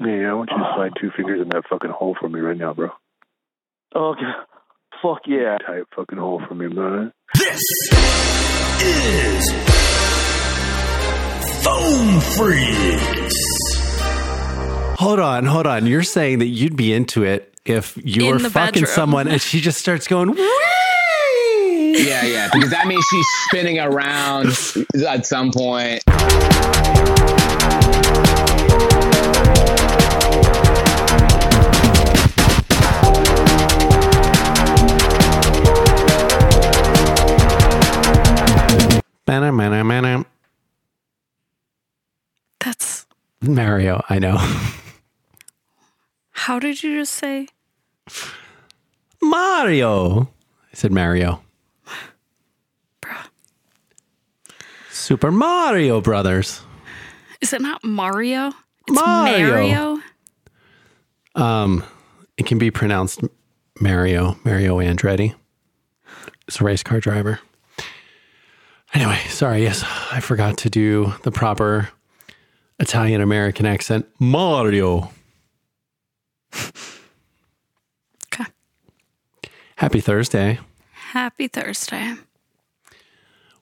Yeah, I want you to slide two fingers in that fucking hole for me right now, bro. Okay. Fuck yeah. Tight fucking hole for me, man. This is Phone Freaks. Hold on, hold on. You're saying that you'd be into it if you In were fucking bedroom. someone and she just starts going, Whee! Yeah, yeah, because that means she's spinning around at some point. That's Mario, I know. how did you just say? Mario. I said Mario. Bruh. Super Mario Brothers. Is it not Mario? It's Mario. Mario. Um, it can be pronounced Mario, Mario Andretti. It's a race car driver. Anyway, sorry, yes, I forgot to do the proper Italian American accent. Mario. Okay. Happy Thursday. Happy Thursday.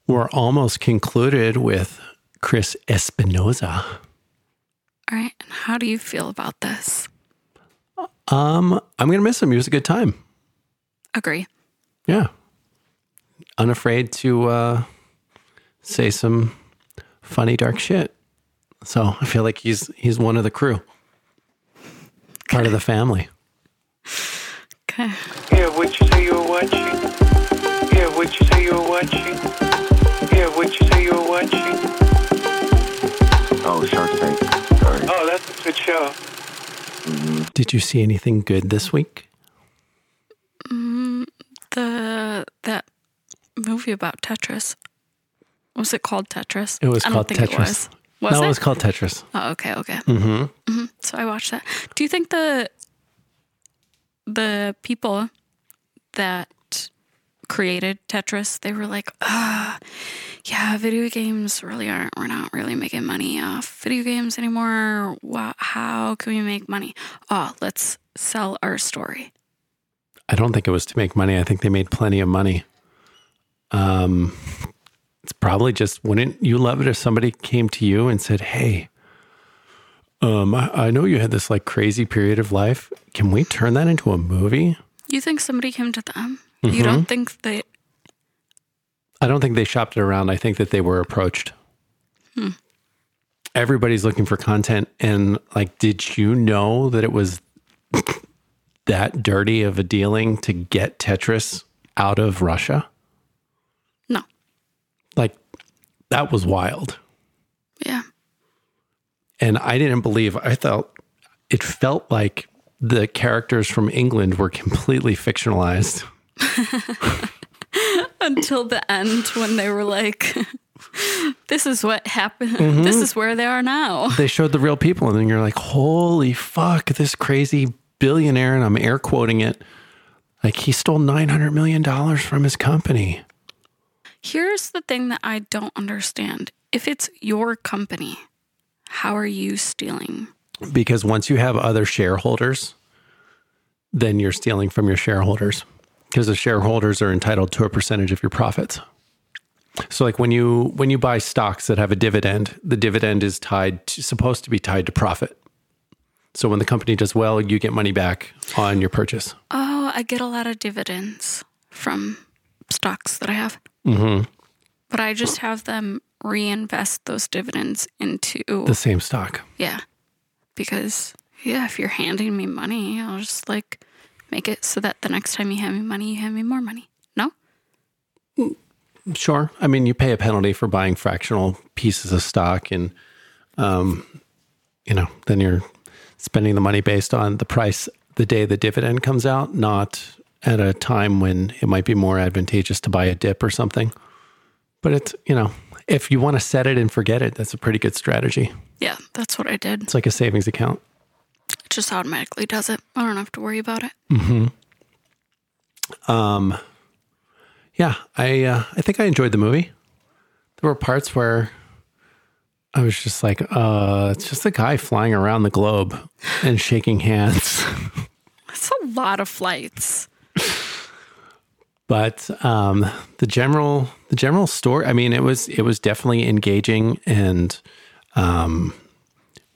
We're almost concluded with Chris Espinoza. All right. And how do you feel about this? Um, I'm gonna miss him. He was a good time. Agree. Yeah. Unafraid to uh, say some funny dark shit. So I feel like he's he's one of the crew. Part of the family. Okay. Yeah, what you say you were watching? Yeah, what you say you were watching? Yeah, what you say you were watching? Oh, Shark Tank. Sorry. Oh, that's a good show. Mm-hmm. Did you see anything good this week? Mm, the that movie about Tetris. Was it called Tetris? It was I called don't think Tetris. It was. Was no, it? it was called Tetris. Oh, okay, okay. Mm-hmm. So I watched that. Do you think the the people that created Tetris, they were like, ah, yeah, video games really aren't. We're not really making money off video games anymore. Wow, how can we make money? Oh, let's sell our story. I don't think it was to make money. I think they made plenty of money. Um, it's probably just wouldn't you love it if somebody came to you and said, "Hey, um, I, I know you had this like crazy period of life. Can we turn that into a movie?" You think somebody came to them? Mm-hmm. You don't think they? I don't think they shopped it around. I think that they were approached. Everybody's looking for content, and like, did you know that it was that dirty of a dealing to get Tetris out of Russia? No. Like, that was wild. Yeah. And I didn't believe, I thought it felt like the characters from England were completely fictionalized. Until the end, when they were like, "This is what happened. Mm-hmm. This is where they are now." They showed the real people, and then you're like, holy fuck, this crazy billionaire, and I'm air quoting it. Like, he stole $900 million from his company. Here's the thing that I don't understand. If it's your company, how are you stealing? Because once you have other shareholders, then you're stealing from your shareholders because the shareholders are entitled to a percentage of your profits. So like when you when you buy stocks that have a dividend, the dividend is tied to, supposed to be tied to profit. So when the company does well, you get money back on your purchase. Oh, I get a lot of dividends from stocks that I have. hmm But I just have them reinvest those dividends into The same stock. yeah. Because yeah, if you're handing me money, I'll just like make it so that the next time you hand me money, you hand me more money. No? Sure. I mean, you pay a penalty for buying fractional pieces of stock, and um, you know, then you're spending the money based on the price the day the dividend comes out, not at a time when it might be more advantageous to buy a dip or something. But it's you know, if you want to set it and forget it, that's a pretty good strategy. Yeah, that's what I did. It's like a savings account. It just automatically does it. I don't have to worry about it. Mhm. Um, yeah, I uh, I think I enjoyed the movie. There were parts where I was just like, uh, it's just a guy flying around the globe and shaking hands. That's a lot of flights. But um, the general the general story i mean it was it was definitely engaging and um,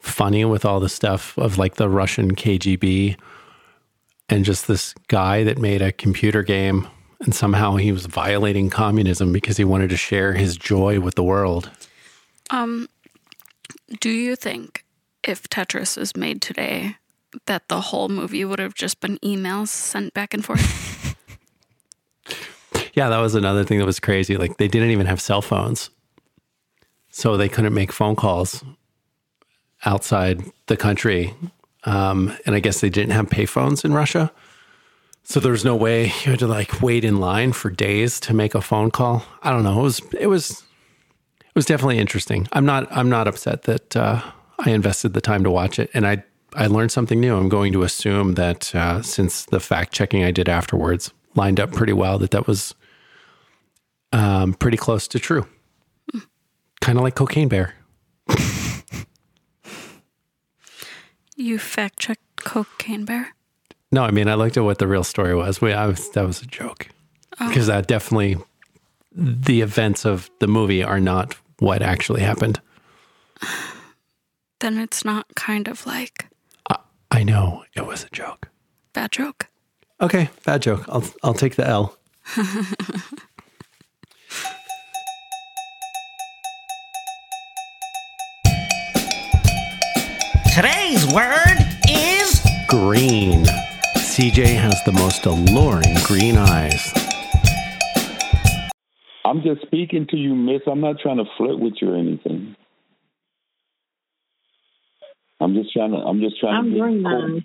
funny with all the stuff of like the russian kgb and just this guy that made a computer game and somehow he was violating communism because he wanted to share his joy with the world Um, do you think if Tetris was made today, that the whole movie would have just been emails sent back and forth? yeah that was another thing that was crazy. Like they didn't even have cell phones. So they couldn't make phone calls outside the country. Um, and i guess they didn't have payphones in russia. So there was no way you had to like wait in line for days to make a phone call. I don't know. It was it was it was definitely interesting. I'm not i'm not upset that uh, i invested the time to watch it. And i i learned something new. I'm going to assume that uh, since the fact checking i did afterwards lined up pretty well that that was um, pretty close to true. Kind of like Cocaine Bear. You fact checked Cocaine Bear? No, I mean I looked at what the real story was. We, I was that was a joke because that definitely the events of the movie are not what actually happened. Then it's not kind of like I know it was a joke. bad joke. Okay, bad joke. I'll I'll take the L. Today's word is Green. CJ has the most alluring green eyes. I'm just speaking to you, miss. I'm not trying to flirt with you or anything. I'm just trying to. I'm just trying I'm to. be green cool. eyes.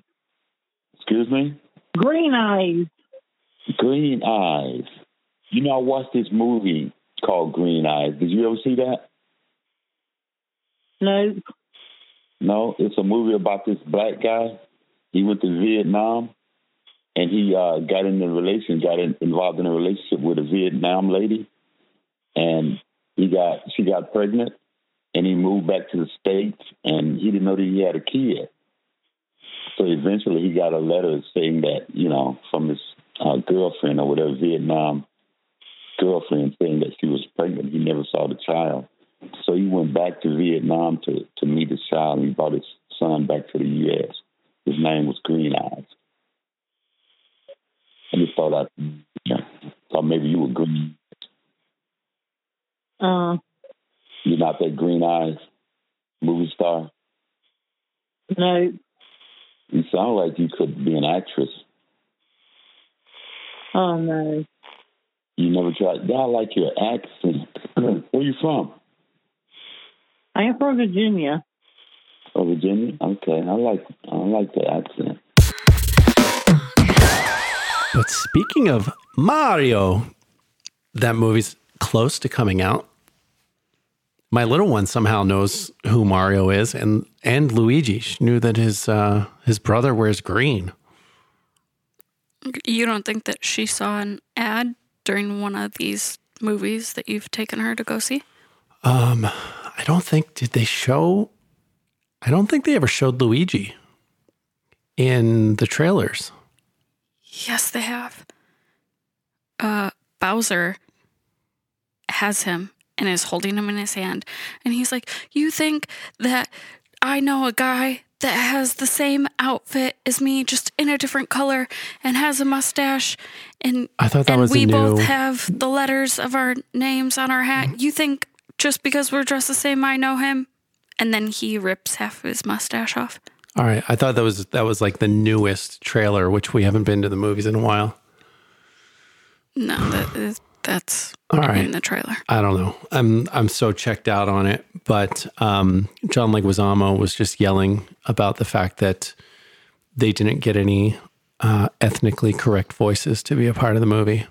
Excuse me. Green eyes. Green Eyes. You know, I watched this movie called Green Eyes. Did you ever see that? No. No, it's a movie about this black guy. He went to Vietnam, and he uh, got in a relation, got in, involved in a relationship with a Vietnam lady, and he got she got pregnant, and he moved back to the states, and he didn't know that he had a kid. So eventually, he got a letter saying that you know from his uh, girlfriend or whatever Vietnam girlfriend saying that she was pregnant. He never saw the child. So he went back to Vietnam to, to meet his child and he brought his son back to the U.S. His name was Green Eyes. And he thought I yeah, thought maybe you were green. Uh, You're not that Green Eyes movie star. no. You sound like you could be an actress. Oh, no. You never tried. I like your accent. Where you from? I am from Virginia. Oh, Virginia. Okay, I like I like the accent. But speaking of Mario, that movie's close to coming out. My little one somehow knows who Mario is, and and Luigi she knew that his uh, his brother wears green. You don't think that she saw an ad during one of these movies that you've taken her to go see? Um, I don't think did they show. I don't think they ever showed Luigi in the trailers. Yes, they have. Uh, Bowser has him and is holding him in his hand. And he's like, You think that I know a guy that has the same outfit as me, just in a different color, and has a mustache, and I thought that was we both have the letters of our names on our hat. You think just because we're dressed the same, I know him? And then he rips half of his mustache off. All right, I thought that was that was like the newest trailer, which we haven't been to the movies in a while. No, that is, that's All right. in the trailer. I don't know. I'm I'm so checked out on it. But um, John Leguizamo was just yelling about the fact that they didn't get any uh, ethnically correct voices to be a part of the movie.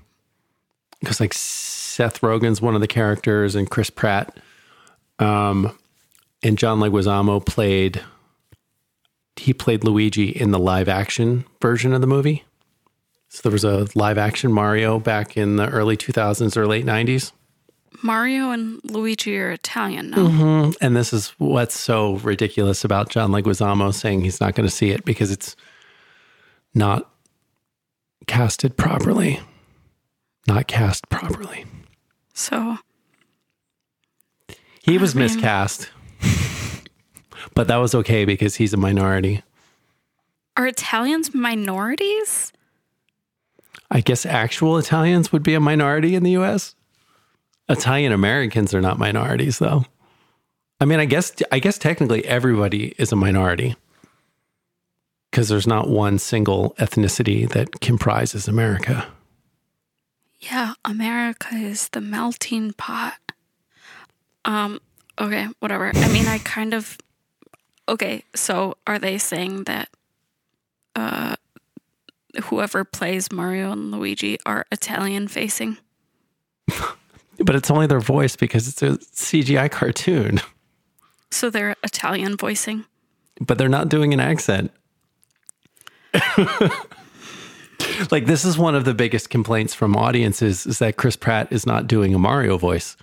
Because like Seth Rogen's one of the characters, and Chris Pratt, um, and John Leguizamo played. He played Luigi in the live action version of the movie. So there was a live action Mario back in the early 2000s or late 90s. Mario and Luigi are Italian, no? hmm And this is what's so ridiculous about John Leguizamo saying he's not going to see it because it's not casted properly, not cast properly. So He was I mean- miscast, but that was okay because he's a minority. are Italians minorities? I guess actual Italians would be a minority in the US. Italian Americans are not minorities though. I mean, I guess I guess technically everybody is a minority. Cuz there's not one single ethnicity that comprises America. Yeah, America is the melting pot. Um, okay, whatever. I mean, I kind of Okay, so are they saying that uh whoever plays Mario and Luigi are Italian facing? But it's only their voice because it's a CGI cartoon. So they're Italian voicing? But they're not doing an accent. like this is one of the biggest complaints from audiences is that Chris Pratt is not doing a Mario voice.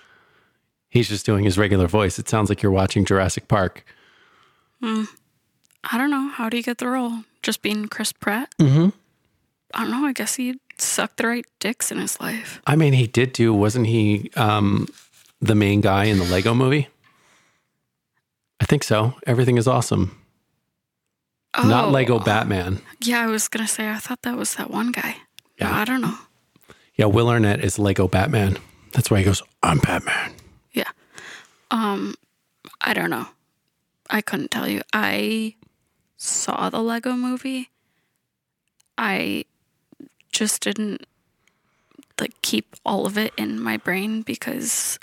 He's just doing his regular voice. It sounds like you're watching Jurassic Park. Hmm. I don't know. How do you get the role? Just being Chris Pratt? Mm-hmm. I don't know. I guess he sucked the right dicks in his life. I mean, he did do, wasn't he um, the main guy in the Lego movie? I think so. Everything is awesome. Not Oh. Lego Batman. Yeah, I was gonna say I thought that was that one guy. Yeah. No, I don't know. Yeah, Will Arnett is Lego Batman. That's why he goes, I'm Batman. Yeah. Um, I don't know. I couldn't tell you. I saw the Lego movie. I just didn't like keep all of it in my brain because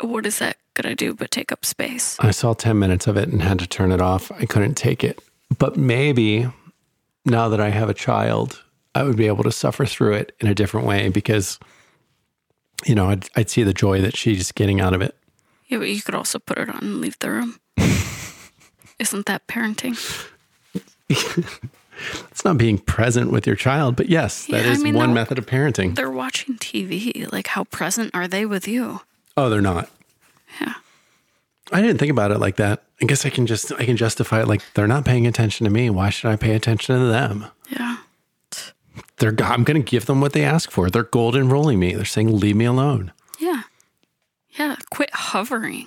what is that gonna do but take up space? I saw 10 minutes of it and had to turn it off. I couldn't take it. But maybe now that I have a child, I would be able to suffer through it in a different way because, you know, I'd, I'd see the joy that she's getting out of it. Yeah, but you could also put it on and leave the room. Isn't that parenting? It's not being present with your child, but yes, that Yeah, I mean, one method of parenting. They're watching TV. Like, how present are they with you? Oh, they're not. Yeah. I didn't think about it like that. I guess I can just I can justify it like they're not paying attention to me. Why should I pay attention to them? Yeah. They're I'm going to give them what they ask for. They're gold enrolling me. They're saying leave me alone. Yeah. Yeah. Quit hovering.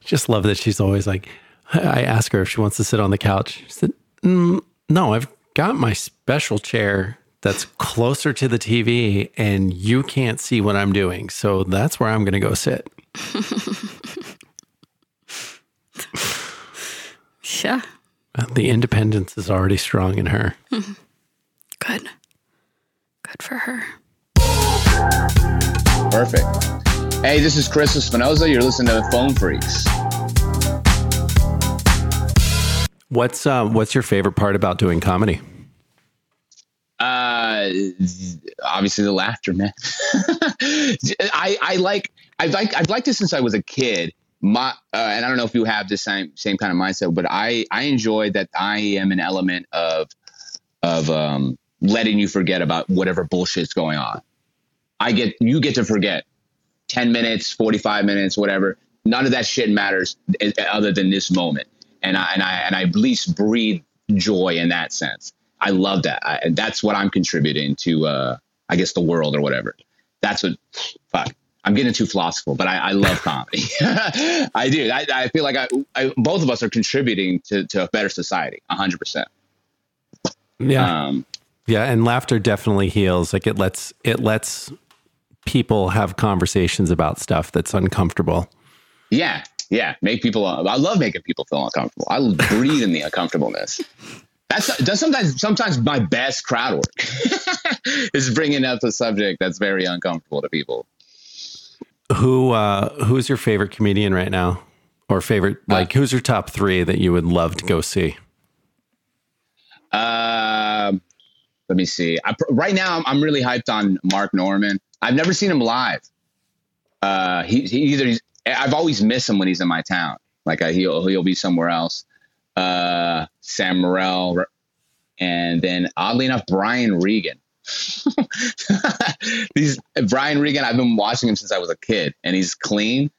Just love that she's always like I ask her if she wants to sit on the couch. She said, mm, "No, I've got my special chair that's closer to the TV and you can't see what I'm doing. So that's where I'm going to go sit." Yeah. The independence is already strong in her. Good. Good for her. Perfect. Hey, this is Chris Espinoza. You're listening to the Phone Freaks. What's uh, what's your favorite part about doing comedy? Uh, obviously the laughter, man. I I like I've like I've liked it since I was a kid. My uh, and I don't know if you have the same same kind of mindset, but I I enjoy that I am an element of of um letting you forget about whatever bullshit's going on. I get you get to forget 10 minutes, 45 minutes, whatever. None of that shit matters eh, other than this moment. And I and I and I at least breathe joy in that sense. I love that. I, and that's what I'm contributing to uh I guess the world or whatever. That's what fuck. I'm getting too philosophical, but I, I love comedy. I do. I, I feel like I, I both of us are contributing to, to a better society, hundred percent. Yeah. Um, Yeah, and laughter definitely heals. Like it lets it lets people have conversations about stuff that's uncomfortable. Yeah, yeah. Make people. I love making people feel uncomfortable. I breathe in the uncomfortableness. That's that's sometimes sometimes my best crowd work is bringing up a subject that's very uncomfortable to people. Who uh who's your favorite comedian right now? Or favorite like who's your top 3 that you would love to go see? Um, let me see. I, right now, I'm, I'm really hyped on Mark Norman. I've never seen him live. Uh, he, he either he's, I've always missed him when he's in my town. Like I, he'll he'll be somewhere else. Uh, Sam Morrell, and then oddly enough, Brian Regan. these Brian Regan. I've been watching him since I was a kid, and he's clean.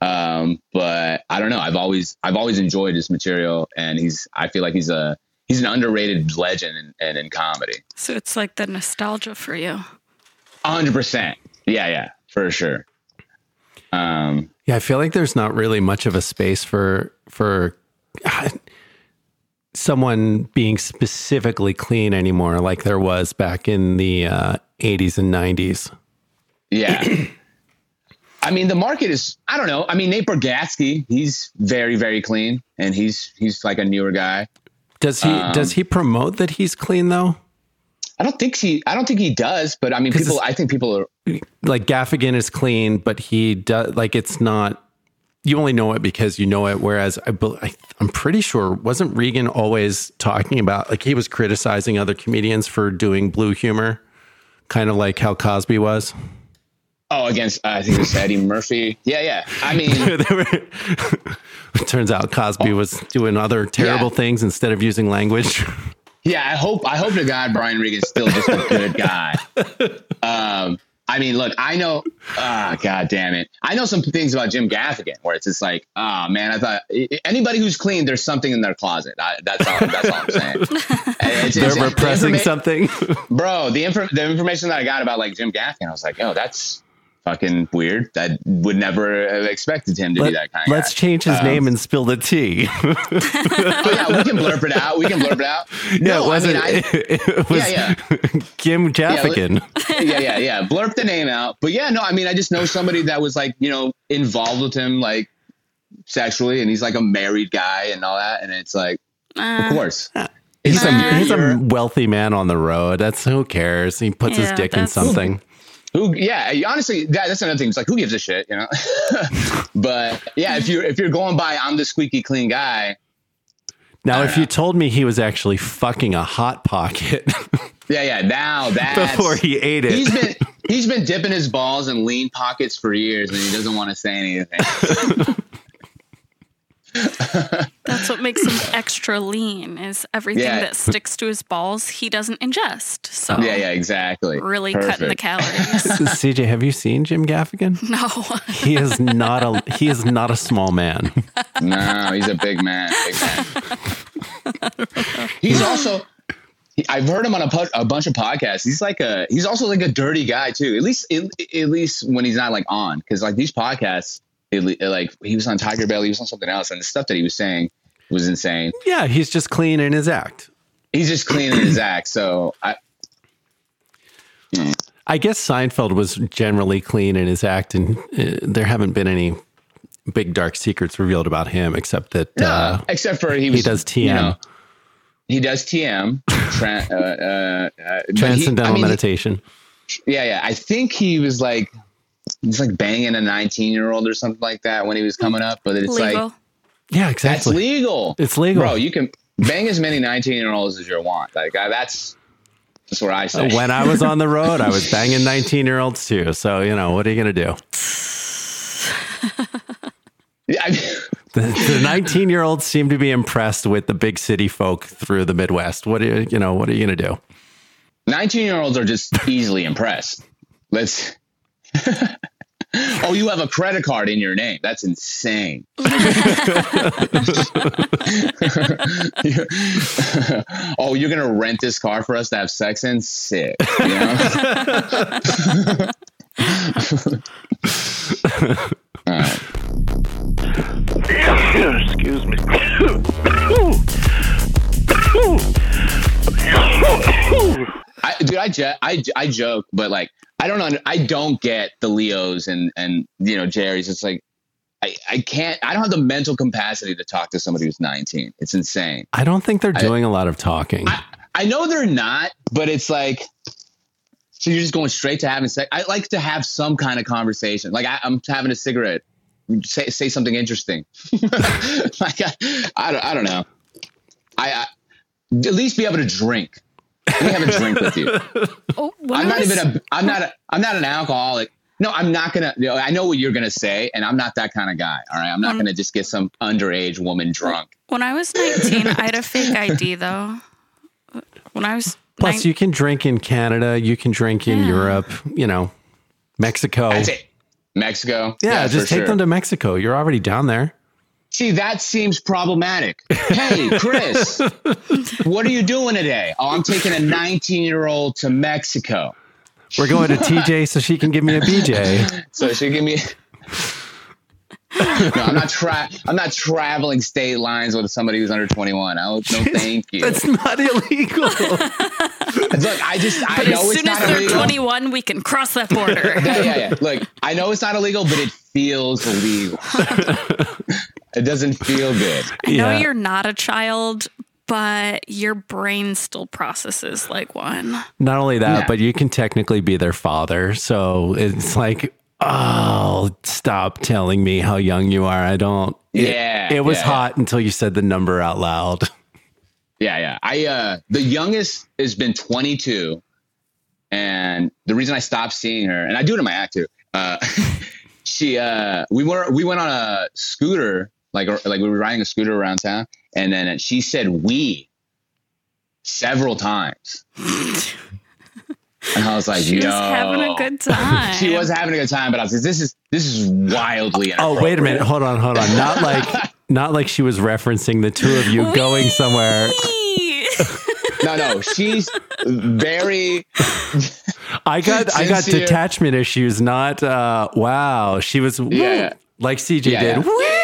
Um, but I don't know. I've always I've always enjoyed his material, and he's I feel like he's a he's an underrated legend in, and in comedy. So it's like the nostalgia for you. hundred percent. Yeah, yeah, for sure. Um, Yeah, I feel like there's not really much of a space for for uh, someone being specifically clean anymore, like there was back in the uh, 80s and 90s. yeah. I mean, the market is. I don't know. I mean, Nate Bargatze, he's very, very clean, and he's he's like a newer guy. Does he Um, does he promote that he's clean though? I don't think he. I don't think he does. But I mean, people. I think people are. Like Gaffigan is clean, but he does like it's not. You only know it because you know it. Whereas I, I, I'm pretty sure wasn't Regan always talking about like he was criticizing other comedians for doing blue humor, kind of like how Cosby was. Oh, against uh, I think it was Eddie Murphy. Yeah, yeah. I mean, it turns out Cosby was doing other terrible Yeah. things instead of using language. yeah. I hope. I hope to God Brian Regan's still just a good guy. Um, I mean, look, I know. Ah, God damn it. I know some things about Jim Gaffigan where it's just like, oh man, I thought anybody who's clean, there's something in their closet. I, that's all. That's all I'm saying. It's- They're it's- repressing the informa- something. bro. The infor- the information that I got about like Jim Gaffigan, I was like, oh, that's fucking weird. I would never have expected him to be that kind of Let's guy. change his Um, name and spill the tea. Oh yeah, we can blurb it out. We can blurb it out. yeah, No, it wasn't. I mean, I, it was Yeah, Kim Jaffigan. yeah, yeah, yeah. Blurb the name out. But yeah, no, I mean, I just know somebody that was like, you know, involved with him like sexually, and he's like a married guy and all that, and it's like, Uh, of course. He's a Uh, he's a wealthy man on the road. That's who cares. He puts his dick in that's- something. Who? Yeah, honestly, that, that's another thing. It's like, who gives a shit, you know? but yeah, if you're if you're going by, I'm the squeaky clean guy. Now, if don't you told me he was actually fucking a hot pocket Yeah, yeah. Now that before he ate it, he's been he's been dipping his balls in lean pockets for years, and he doesn't want to say anything. That's what makes him extra lean is everything Yeah. that sticks to his balls he doesn't ingest. So yeah, yeah, exactly. really cutting the Perfect. calories. CJ, have you seen Jim Gaffigan? no. He is not a he is not a small man. No, he's a big man. Big man. he's also. I've heard him on a, pu- a bunch of podcasts. He's like a. He's also like a dirty guy too. At least, at, at least when he's not like on, because like these podcasts, it, le- like he was on Tiger Belly, he was on something else, and the stuff that he was saying was insane. Yeah, he's just clean in his act. He's just cleaning his act. So I, I guess Seinfeld was generally clean in his act, and uh, there haven't been any big dark secrets revealed about him, except that uh, except for he was he does TM, you know, he does TM, tran- uh, uh, uh, he- transcendental I mean, he- meditation. Yeah, yeah. I think he was like he's like banging a 19 year old or something like that when he was coming up, but it's Legal. like yeah, exactly. that's legal. It's legal. Bro, you can bang as many 19 year olds as you want. Like uh, that's that's what I say. when I was on the road, I was banging 19 year olds too. So, you know, what are you going to do? Yeah, I mean, The 19 year olds seem to be impressed with the big city folk through the Midwest. What are you, you know, what are you going to do? 19 year olds are just easily impressed. Let's Oh, you have a credit card in your name. That's insane. oh, you're gonna rent this car for us to have sex in? Sick. You know? All right. Excuse me. I, dude, I, jo- I, I joke, but like, I don't under, I don't get the Leos and and you know Jerry's. It's like, I, I can't. I don't have the mental capacity to talk to somebody who's 19. It's insane. I don't think they're doing a lot of talking. I, I know they're not, but it's like, so you're just going straight to having sex. I like to have some kind of conversation. Like I, I'm having a cigarette. Say say something interesting. like I, I don't I don't know. I, I at least be able to drink. Let me have a drink with you. Oh, when I'm not even a I'm not a I'm not an alcoholic. No, I'm not gonna. You know, I know what you're gonna say, and I'm not that kind of guy. All right, I'm not Um, gonna just get some underage woman drunk. When I was 19, I had a fake ID though. When I was Plus, Nine- you can drink in Canada, you can drink in Yeah. Europe, you know, Mexico. That's it. Mexico. Yeah, for just take sure. them to Mexico. You're already down there. See, that seems problematic. Hey, Chris, what are you doing today? Oh, I'm taking a 19 year old to Mexico. We're going to TJ so she can give me a BJ. So she give me. no, I'm not tra- I'm not traveling state lines with somebody who's under 21. Oh, no, thank you. That's not illegal. Look, I just I But know as it's soon as not they're illegal. 21, we can cross that border. yeah, yeah, yeah. Look, I know it's not illegal, but it feels illegal. it doesn't feel good. I know Yeah. you're not a child, but your brain still processes like one. Not only that, Yeah. but you can technically be their father. So it's like, oh, stop telling me how young you are. I don't. It, Yeah, It was yeah, hot until you said the number out loud. Yeah, yeah. I uh the youngest has been 22, and the reason I stopped seeing her, and I do it in my act too. Uh, she uh we were we went on a scooter like like we were riding a scooter around town, and then she said we several times, and I was like, She yo, was having a good time. She was having a good time, but I was like, this is this is wildly. Oh, wait a minute. Hold on, hold on. Not like not like she was referencing the two of you going somewhere. No, no, she's very. I got I got detachment issues, not uh wow. She was Yeah. like CJ Yeah, did. yeah.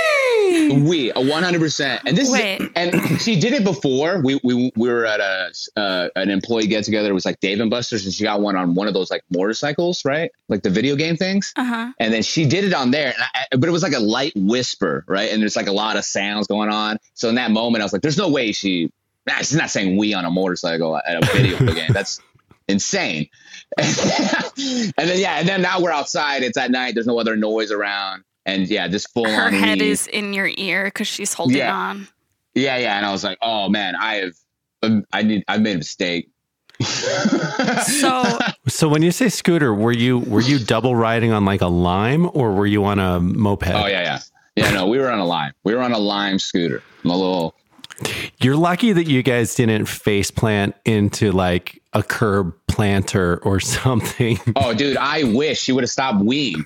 We a one hundred percent, and this Wait. is, and she did it before. We we we were at a uh, an employee get together. It was like Dave and Buster's, and she got one on one of those like motorcycles, right? Like the video game things. Uh huh. And then she did it on there, and I, but it was like a light whisper, right? And there's like a lot of sounds going on. So in that moment, I was like, "There's no way she, nah, she's not saying we on a motorcycle at a video game. That's insane." and then yeah, and then now we're outside. It's at night. There's no other noise around, and yeah, this full Her on head weed. is in your ear because she's holding Yeah. on. Yeah, yeah, and I was like, "Oh man, I have, um, I need, I made a mistake." So So when you say scooter, were you were you double riding on like a lime or were you on a moped? oh yeah, yeah, yeah. No, we were on a lime. We were on a lime scooter. I'm a little. You're lucky that you guys didn't face plant into like a curb planter or something. Oh, dude, I wish you would have stopped weeing.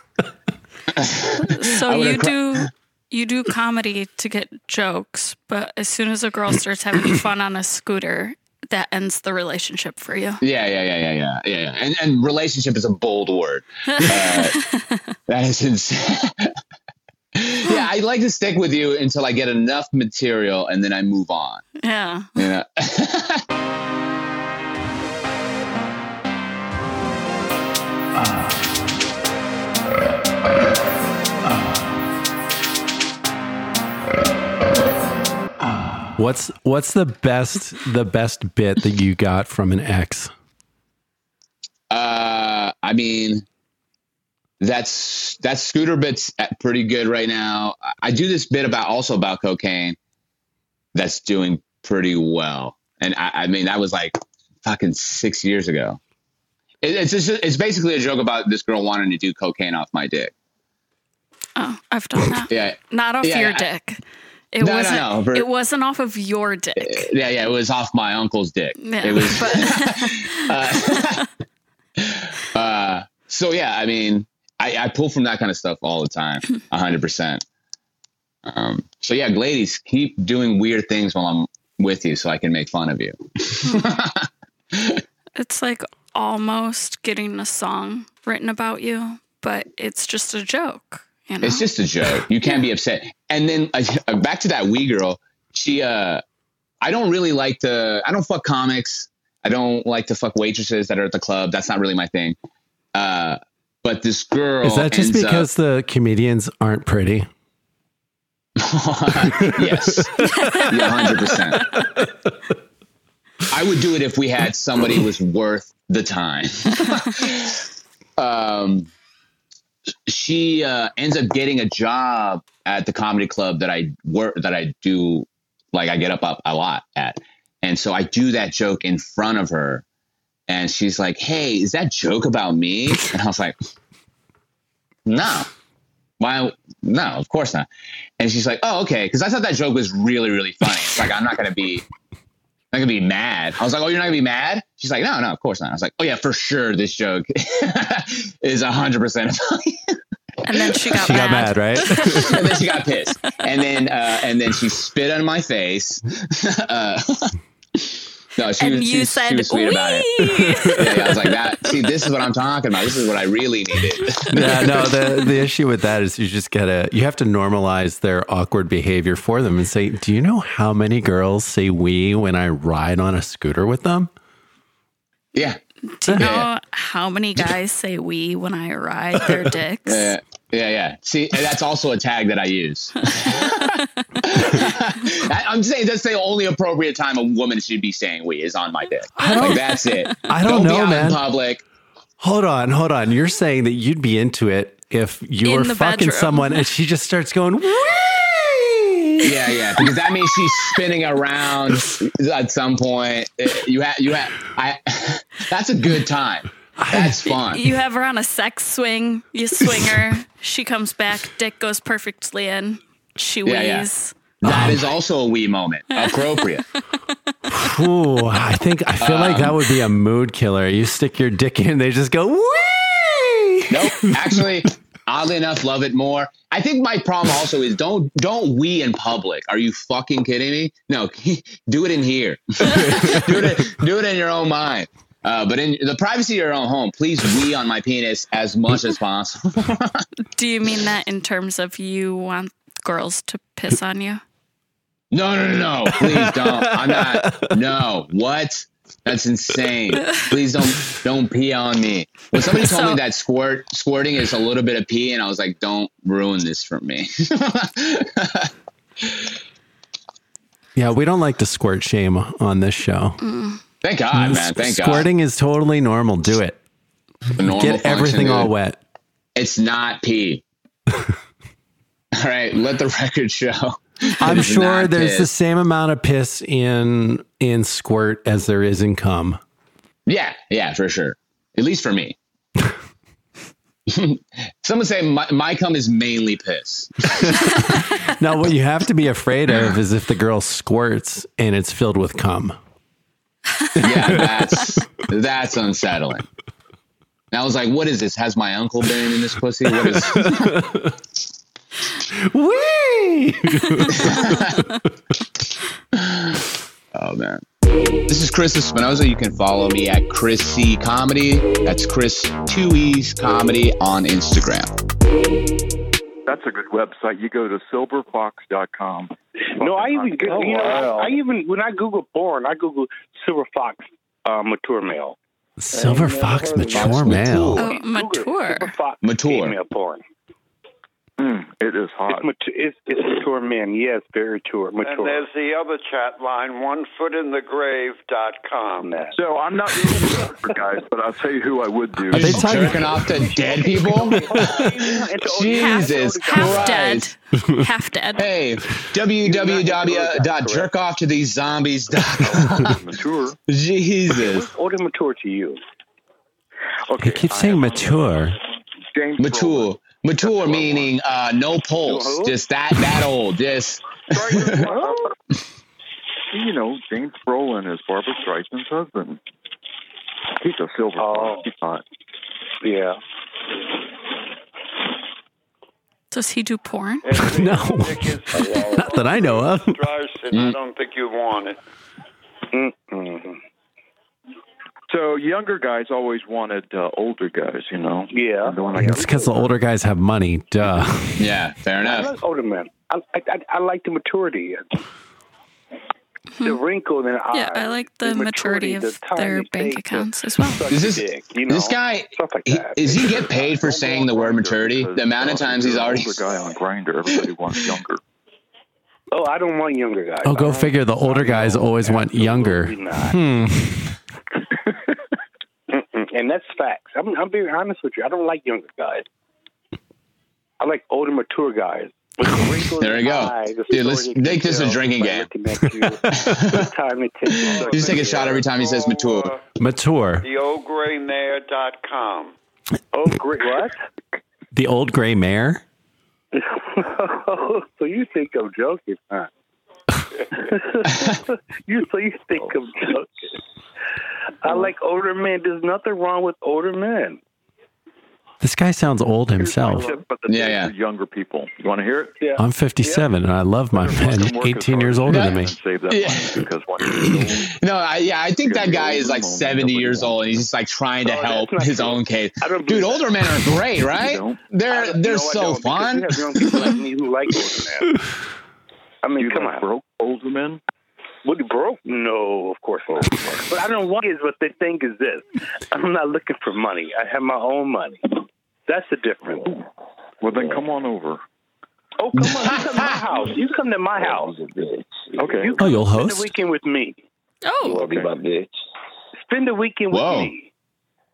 So you cra- do you do comedy to get jokes, but as soon as a girl starts having fun on a scooter, that ends the relationship for you. Yeah, yeah, yeah, yeah, yeah, yeah. yeah. And and relationship is a bold word. Uh, that is insane. yeah, I like to stick with you until I get enough material, and then I move on. Yeah. You What's what's the best the best bit that you got from an ex? Uh, I mean, that's that scooter bit's pretty good right now. I- I do this bit about also about cocaine. That's doing pretty well, and I, I mean that was like fucking six years ago. It, it's just it's basically a joke about this girl wanting to do cocaine off my dick. Oh, I've done that. Yeah, Not off Yeah, your I- dick. It No, no, wasn't. no, but- it wasn't off of your dick. yeah, yeah. It was off my uncle's dick. Yeah, it was. but uh, uh, so yeah, I mean, I, I pull from that kind of stuff all the time, a hundred percent. Um, so yeah, ladies, keep doing weird things while I'm with you, so I can make fun of you. it's like almost getting a song written about you, but it's just a joke. You know? It's just a joke. You can't be upset. And then uh, back to that wee girl. She, uh, I don't really like to. I don't fuck comics. I don't like to fuck waitresses that are at the club. That's not really my thing. Uh, but this girl Is that just ends up- because the comedians aren't pretty? yes, hundred percent. I would do it if we had somebody who was worth the time. um, she uh, ends up getting a job at the comedy club that I work that I do like I get up, up a lot at, and so I do that joke in front of her, and she's like, "Hey, is that joke about me?" And I was like, "No." Why? No, of course not. And she's like, "Oh, okay," because I thought that joke was really, really funny. It's like I'm not gonna be, not gonna be mad. I was like, "Oh, you're not gonna be mad?" She's like, no, no, of course not. I was like, oh yeah, for sure, this joke is hundred percent funny. And then she got She got mad. mad, right? and then she got pissed, and then uh, and then she spit on my face. Uh, no, she And was, she, you was- she said, was sweet about it. Yeah, yeah, I was like that. See, this is what I'm talking about. This is what I really needed. yeah, no, the the issue with that is you just gotta you have to normalize their awkward behavior for them and say, Do you know how many girls say we when I ride on a scooter with them? Yeah. Do you know Yeah. how many guys say we when I ride their dicks? Yeah, yeah, yeah. See, that's also a tag that I use. I, I'm saying that's the only appropriate time a woman should be saying "we" is on my dick. I don't. that's it. I don't be know, out man. In public. Hold on, hold on. You're saying that you'd be into it if you In were fucking bedroom. someone and she just starts going, Wee! Yeah, yeah, because that means she's spinning around at some point. You have, you have. I. That's a good time. That's fun. You have her on a sex swing. You swing her. She comes back. Dick goes perfectly in. She Yeah, yeah. wheezes. That is also a wee moment. Appropriate. Ooh, I think I feel like that um, would be a mood killer. You stick your dick in, they just go, Wee! Nope. Actually, oddly enough, love it more. I think my problem also is don't don't we in public. Are you fucking kidding me? No, do it in here. do it do it in your own mind. Uh, but in the privacy of your own home, please wee on my penis as much as possible. Do you mean that in terms of you want girls to piss on you? no, no, no, no. Please don't. I'm not. No. What? That's insane. Please don't don't pee on me. When somebody told So- me that squirt squirting is a little bit of pee, and I was like, don't ruin this for me. Yeah, we don't like to squirt shame on this show. Mm. Thank God, mm. man. Thank God. Squirting is totally normal. Do it. Normal Get everything function, all wet. It's not pee. all right, let the record show. I'm sure there's the same amount of piss in in squirt as there is in cum. Yeah, yeah, for sure. At least for me. Someone say my, my cum is mainly piss. Now, what you have to be afraid of is if the girl squirts and it's filled with cum. Yeah, that's that's unsettling. And I was like, what is this? Has my uncle been in this pussy? What is Whee! Oh man. This is Chris Espinoza. You can follow me at Chris C Comedy. That's Chris Two E's Comedy on Instagram. That's a good website. You go to silverfox.com. No, I even go, Oh, you know, wow. I, I even when I Google porn, I Google silver fox uh, mature male. Silver fox mature male. Oh, mature. Silver fox Mature. female porn. Mm, it is hot. It's, mature, it's, it's mature men. Yes, very mature. And Mature. there's the other chat line, onefootinthegrave.com. So I'm not really for guys, but I'll tell you who I would do. Are they talking- Jerking off to dead people? Jesus Half dead. Christ. Half dead. Hey, www.jerkofftothesezombies.com. mature. Jesus. What is mature to you? Okay. They keep saying mature. James Mature. Mature meaning uh, no pulse. Just that that old. Just you know, James Brolin is Barbara Streisand's husband. He's a silver Oh. fox. He's hot. Yeah. Does he do porn? No, not that I know of. I don't think you want it. Mm-hmm. So younger guys always wanted uh, older guys, you know. Yeah. And the one I It's because the older guys have money. Duh. yeah, fair I enough. like older men. I, I, I, I like the maturity. The wrinkle in their eyes. Yeah, I like the maturity of the their bank accounts as well. Is this dick, you know, this guy? stuff like He, that. is he get paid for saying the word maturity? The amount of times he's already. older guy on Grindr. Everybody wants younger. Oh, I don't want younger guys. Oh, go figure. The older guys always want younger. Not. Hmm. And that's facts. I'm, I'm being honest with you. I don't like younger guys. I like older, mature guys. The There in we go. eye, the Dude, let's make this a drinking game. you. the time it takes to suck You just take a shot every time he says oh, mature. Mature. The oldgraymayor.com. Oh, great. What? The old gray mare. so you think I'm joking, huh? you so you think I'm joking. I like older men. There's nothing wrong with older men. This guy sounds old himself. Tip for the Yeah, yeah. younger people. You want to hear it? Yeah. I'm 57 and I love my men Fucking work as 18 years older than me. Save that Yeah. because when No, I, yeah, I think that guy is like 70 years old and he's just like trying to Oh, help his true. own case. Dude, believe older men are great, right? They're they're no, so fun. You have young people like me who like older men. I mean, you come like on. broke older men. Would you broke? No, of course not. but I don't want is what they think is this. I'm not looking for money. I have my own money. That's the difference. Well, then come on over. Oh, come on. You come to my house. You come to my house. Okay. You Oh, come you'll host. spend the weekend with me. Oh, I'll be my bitch. Spend the weekend with Whoa. me.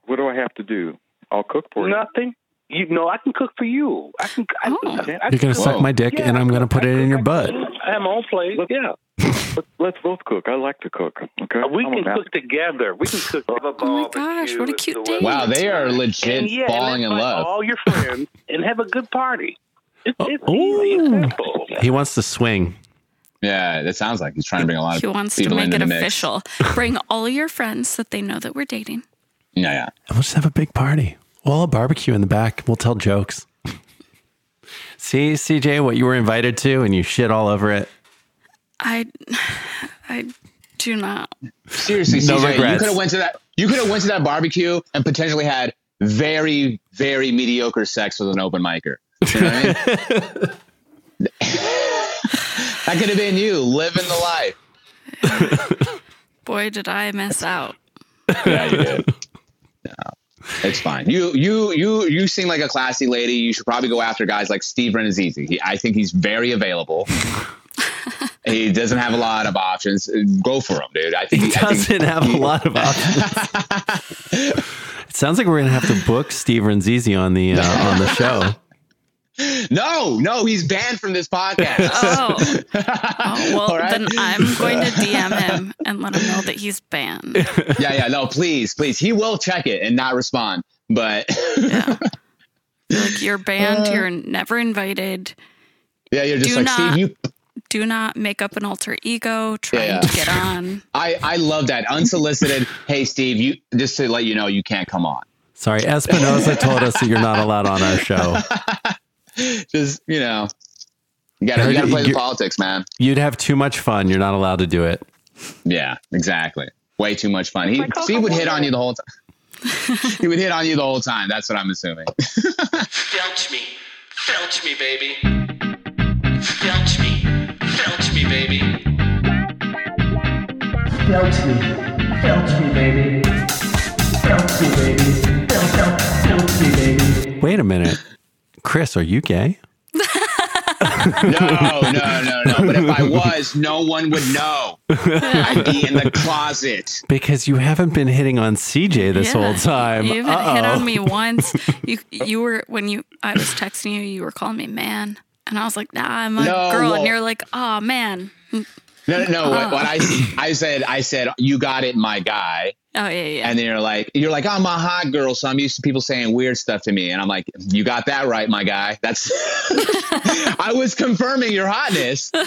What do I have to do? I'll cook for you. Nothing. You know, I can cook for you. I can. I, Oh. I, I You're going to suck my dick Yeah, and I'm going to put I it in your I butt. cook. I have my own place. Yeah. Let's, let's both cook. I like to cook. Okay. Uh, we I'm can cook together. We can cook. oh my gosh, what a cute date. Wow, they are legit And yeah, falling and in love. All your friends and have a good party. It's, oh, it's Oh, easy. It's ooh. simple. He wants to swing. Yeah, that sounds like he's trying to bring a lot of people. He wants to make it official. Bring all your friends so that they know that we're dating. Yeah, yeah. And we'll just have a big party. We'll all barbecue in the back. We'll tell jokes. See, CJ, what you were invited to and you shit all over it. I, I do not. Seriously, No CJ, you could have went to that. You could have went to that barbecue and potentially had very, very mediocre sex with an open micer. You know what I mean? that could have been you living the life. Boy, did I miss out. Yeah, you did. No, it's fine. You, you, you, you seem like a classy lady. You should probably go after guys like Steve Rannazzisi. He, I think he's very available. he doesn't have a lot of options. Go for him, dude. I think He I doesn't have a lot of options. it sounds like we're going to have to book Steve Rannazzisi on the uh, on the show. No, no, he's banned from this podcast. Oh, oh well, All right. then I'm going to DM him and let him know that he's banned. yeah, yeah, no, please, please. He will check it and not respond. But Yeah. Like you're banned, Uh. you're never invited. yeah, you're just Do like not- Steve. You, Do not make up an alter ego trying Yeah, yeah. to get on. I, I love that unsolicited. hey, Steve, you just to let you know, you can't come on. Sorry, Espinoza told us that you're not allowed on our show. Just you know, you gotta, you gotta play the politics, man. You'd have too much fun. You're not allowed to do it. Yeah, exactly. Way too much fun. He Steve would hit on. on you the whole time. he would hit on you the whole time. That's what I'm assuming. Felch me. Felch me, baby. Felch me. Felch me, baby. Felch me. Felch me, baby. Felch me, baby. Fel, fel, felch me, baby. Wait a minute. Chris, are you gay? No, no, no, no. But if I was, no one would know. I'd be in the closet. Because you haven't been hitting on CJ this Yeah. whole time. You haven't hit Uh-oh. on me once. You you were when you I was texting you, you were calling me man. And I was like, nah, I'm a No, girl. well- and you're like, oh man. No, no, no. Uh-huh. What, what I I said, I said, you got it, my guy. Oh yeah, yeah. And then you're like, you're like, I'm a hot girl, so I'm used to people saying weird stuff to me. And I'm like, you got that right, my guy. That's. I was confirming your hotness.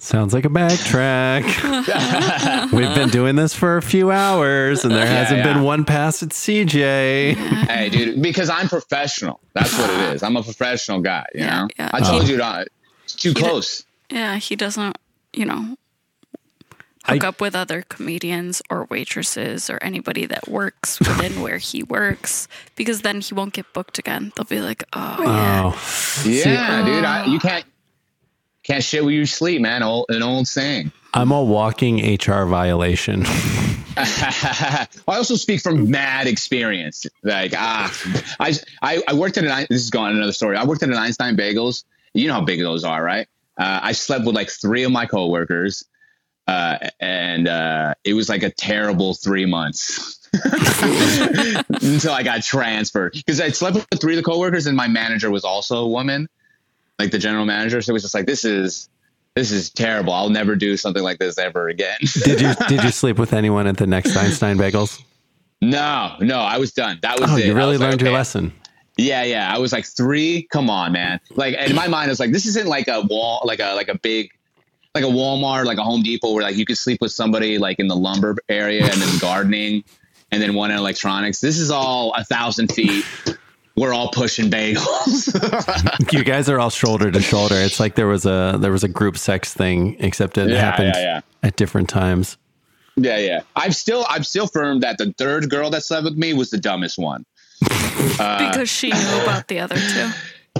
Sounds like a backtrack. We've been doing this for a few hours and there Yeah, hasn't yeah. been one pass at CJ. hey, dude, because I'm professional. That's what it is. I'm a professional guy. You Yeah, know, yeah. I told Oh. you not. It's too He did- close. Yeah, he doesn't, you know, hook I- up with other comedians or waitresses or anybody that works within where he works because then he won't get booked again. They'll be like, oh, yeah. Oh, Yeah, dude. I, you can't can't shit where you sleep, man. Old, an old saying. I'm a walking HR violation. I also speak from mad experience. Like, ah, I, I, I worked at an, this is going another story. I worked at an Einstein Bagels. You know how big those are, right? Uh, I slept with like three of my coworkers. Uh, and, uh, it was like a terrible three months until I got transferred because I slept with three of the coworkers and my manager was also a woman, like the general manager. So it was just like, this is, this is terrible. I'll never do something like this ever again. Did you did you sleep with anyone at the next Einstein Bagels? No, no, I was done. That was Oh, it. you really was like, learned your lesson. Yeah, yeah. I was like three. Come on, man. Like in my mind, I was like, this isn't like a wall, like a like a big, like a Walmart, like a Home Depot, where like you could sleep with somebody like in the lumber area and then gardening, and then one in electronics. This is all a thousand feet. We're all pushing bagels. you guys are all shoulder to shoulder. It's like there was a there was a group sex thing, except it Yeah, happened yeah, yeah. at different times. yeah, yeah. I'm still, I'm still firm that the third girl that slept with me was the dumbest one. Uh, because she knew about the other two.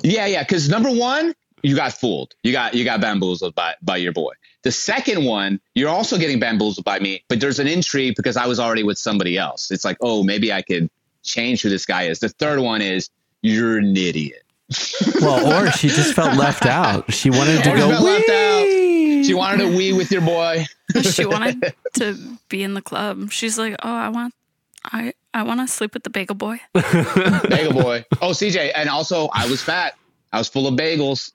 Yeah, yeah. Because number one, you got fooled. You got you got bamboozled by by your boy. The second one, you're also getting bamboozled by me, but there's an intrigue because I was already with somebody else. It's like, oh, maybe I could change who this guy is. The third one is you're an idiot. Well, or she just felt left out. She wanted to Or go. felt left out. She wanted to wee with your boy. She wanted to be in the club. She's like, "Oh, I want, I, I want to sleep with the bagel boy." Bagel boy. Oh, CJ, and also I was fat. I was full of bagels.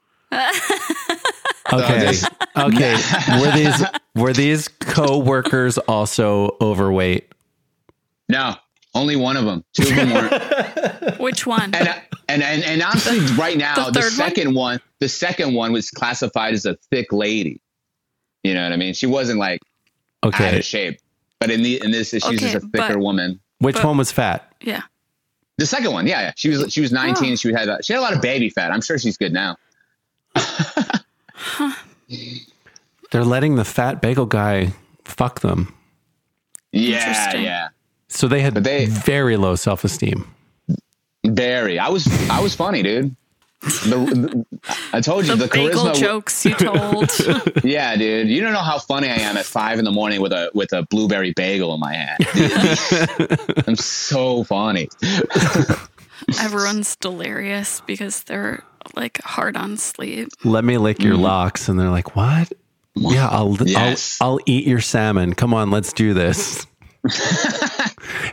Okay, this- okay. Were these were these co-workers also overweight? No, only one of them. Two of them weren't. Which one? And and and, and honestly, right now, The the, third one? second one? the second one was classified as a thick lady. You know what I mean? She wasn't like okay. out of shape, but in the in this, she's Okay, just a thicker but- woman. which But- one was fat? Yeah. The second one, yeah, yeah. She was she was 19. Oh. She had a, she had a lot of baby fat. I'm sure she's good now. They're letting the fat bagel guy fuck them, Yeah, yeah. So they had they- very low self esteem. Very. I was I was funny, dude. The, the- I told you The, the, charisma. jokes you told. Yeah, dude. You don't know how funny I am at five in the morning with a with a blueberry bagel in my hand. I'm so funny. Everyone's delirious because they're like hard on sleep. Let me lick your Mhm. locks, and they're like, "What? Yeah, I'll Yes. I'll I'll eat your salmon. Come on, let's do this.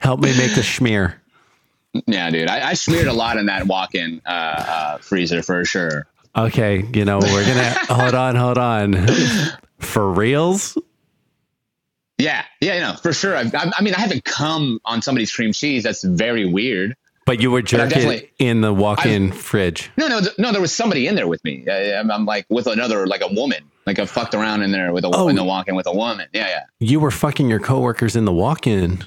Help me make the schmear." Yeah, dude. I, I smeared a lot in that walk-in uh, uh, freezer for sure. Okay, you know we're gonna hold on, hold on. For reals? Yeah, yeah, you know, for sure. I've, I, I mean, I haven't come on somebody's cream cheese. That's very weird. But you were jerking in the walk-in fridge. No, no, th- no. There was somebody in there with me. I, I'm, I'm like with another, like a woman. Like I fucked around in there with a Oh. in the walk-in with a woman. Yeah, yeah, You were fucking your coworkers in the walk-in.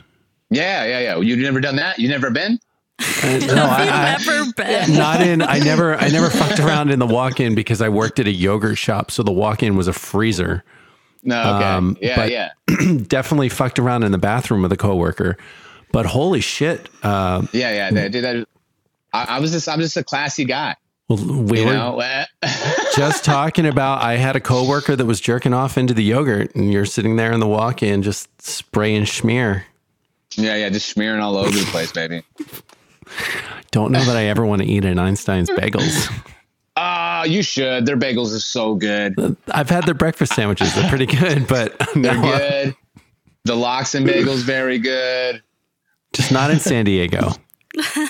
Yeah, yeah, yeah. You've never done that? You never been? Uh, no, I, I, Never been. not in. I never. I never fucked around in the walk-in because I worked at a yogurt shop, so the walk-in was a freezer. No. Okay. Um, yeah, but- yeah, Definitely fucked around in the bathroom with a coworker. But holy shit, uh, yeah, yeah. That, dude, that, I, I was just, I'm just a classy guy. well, we You were know. just talking about. I had a coworker that was jerking off into the yogurt, and you're sitting there in the walk-in just spraying schmear. Yeah, yeah. Just smearing all over the place, baby. Don't know that I ever want to eat an Einstein's bagels. Ah, you should. Their bagels are so good. I've had their breakfast sandwiches; they're pretty good, but They're good. The lox and bagels very good. just not in San Diego.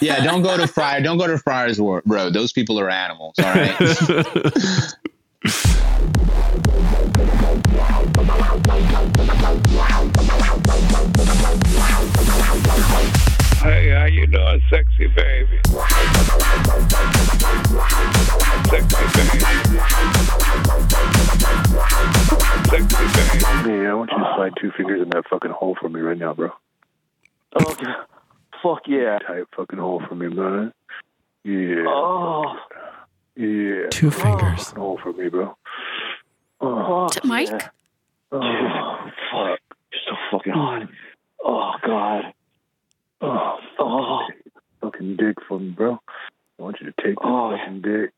Yeah, don't go to Friar. Don't go to Friars Road. Those people are animals. All right. Hey, how you doing, sexy baby? Sexy baby. Sexy baby. Yeah, I want you to slide two fingers in that fucking hole for me right now, bro. Okay. Fuck yeah. Tight fucking hole for me, man. Yeah. Oh. Yeah. Two fingers. Fucking hole for me, bro. Oh, Fuck To Mike? yeah. Oh, fuck. You're so fucking hot. Oh God. Oh, Oh. fucking dick for me, bro. I want you to take this Oh. fucking dick.